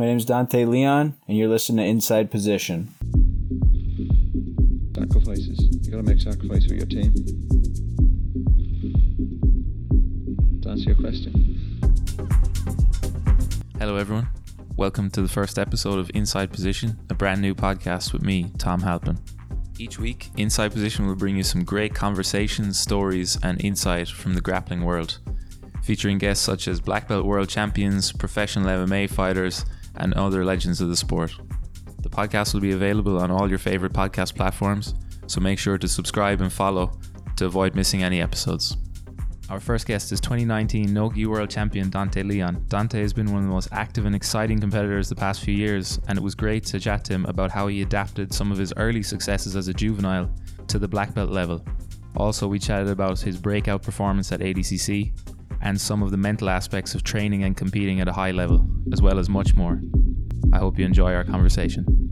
My name is Dante Leon, and you're listening to Inside Position. Sacrifices. You gotta make sacrifice for your team. To answer your question. Hello, everyone. Welcome to the first episode of Inside Position, a brand new podcast with me, Tom Halpin. Each week, Inside Position will bring you some great conversations, stories, and insight from the grappling world, featuring guests such as black belt world champions, professional MMA fighters, and other legends of the sport. The podcast will be available on all your favorite podcast platforms, so make sure to subscribe and follow to avoid missing any episodes. Our first guest is 2019 Nogi World Champion Dante Leon. Dante has been one of the most active and exciting competitors the past few years, and it was great to chat to him about how he adapted some of his early successes as a juvenile to the black belt level. Also, we chatted about his breakout performance at ADCC and some of the mental aspects of training and competing at a high level, as well as much more. I hope you enjoy our conversation.